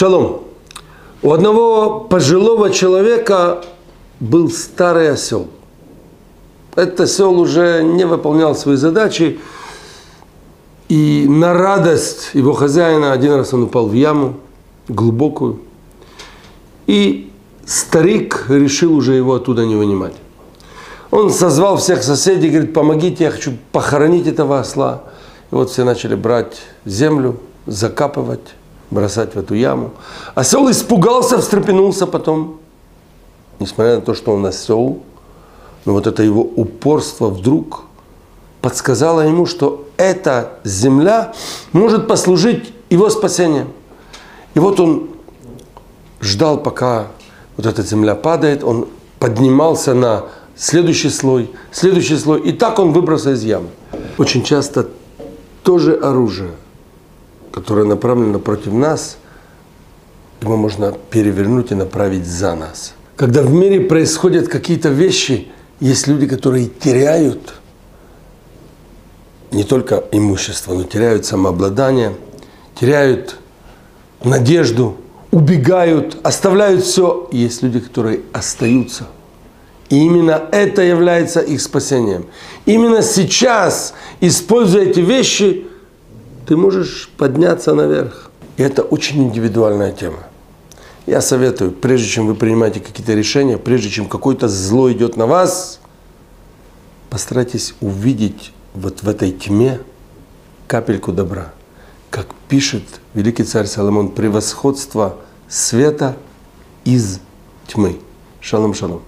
Шалом. У одного пожилого человека был старый осел. Этот осел уже не выполнял свои задачи, и на радость его хозяина один раз он упал в яму глубокую, и старик решил уже его оттуда не вынимать. Он созвал всех соседей, говорит, помогите, я хочу похоронить этого осла. И вот все начали брать землю, закапывать, бросать в эту яму. Осел испугался, встрепенулся потом. Несмотря на то, что он осел, но вот это его упорство вдруг подсказало ему, что эта земля может послужить его спасением. И вот он ждал, пока вот эта земля падает, он поднимался на следующий слой, следующий слой, и так он выбрался из ямы. Очень часто тоже оружие, которое направлено против нас, его можно перевернуть и направить за нас. Когда в мире происходят какие-то вещи, есть люди, которые теряют не только имущество, но теряют самообладание, теряют надежду, убегают, оставляют все. Есть люди, которые остаются. И именно это является их спасением. Именно сейчас, используя эти вещи, ты можешь подняться наверх. И это очень индивидуальная тема. Я советую, прежде чем вы принимаете какие-то решения, прежде чем какое-то зло идет на вас, постарайтесь увидеть вот в этой тьме капельку добра. Как пишет великий царь Соломон, превосходство света из тьмы. Шалом, шалом.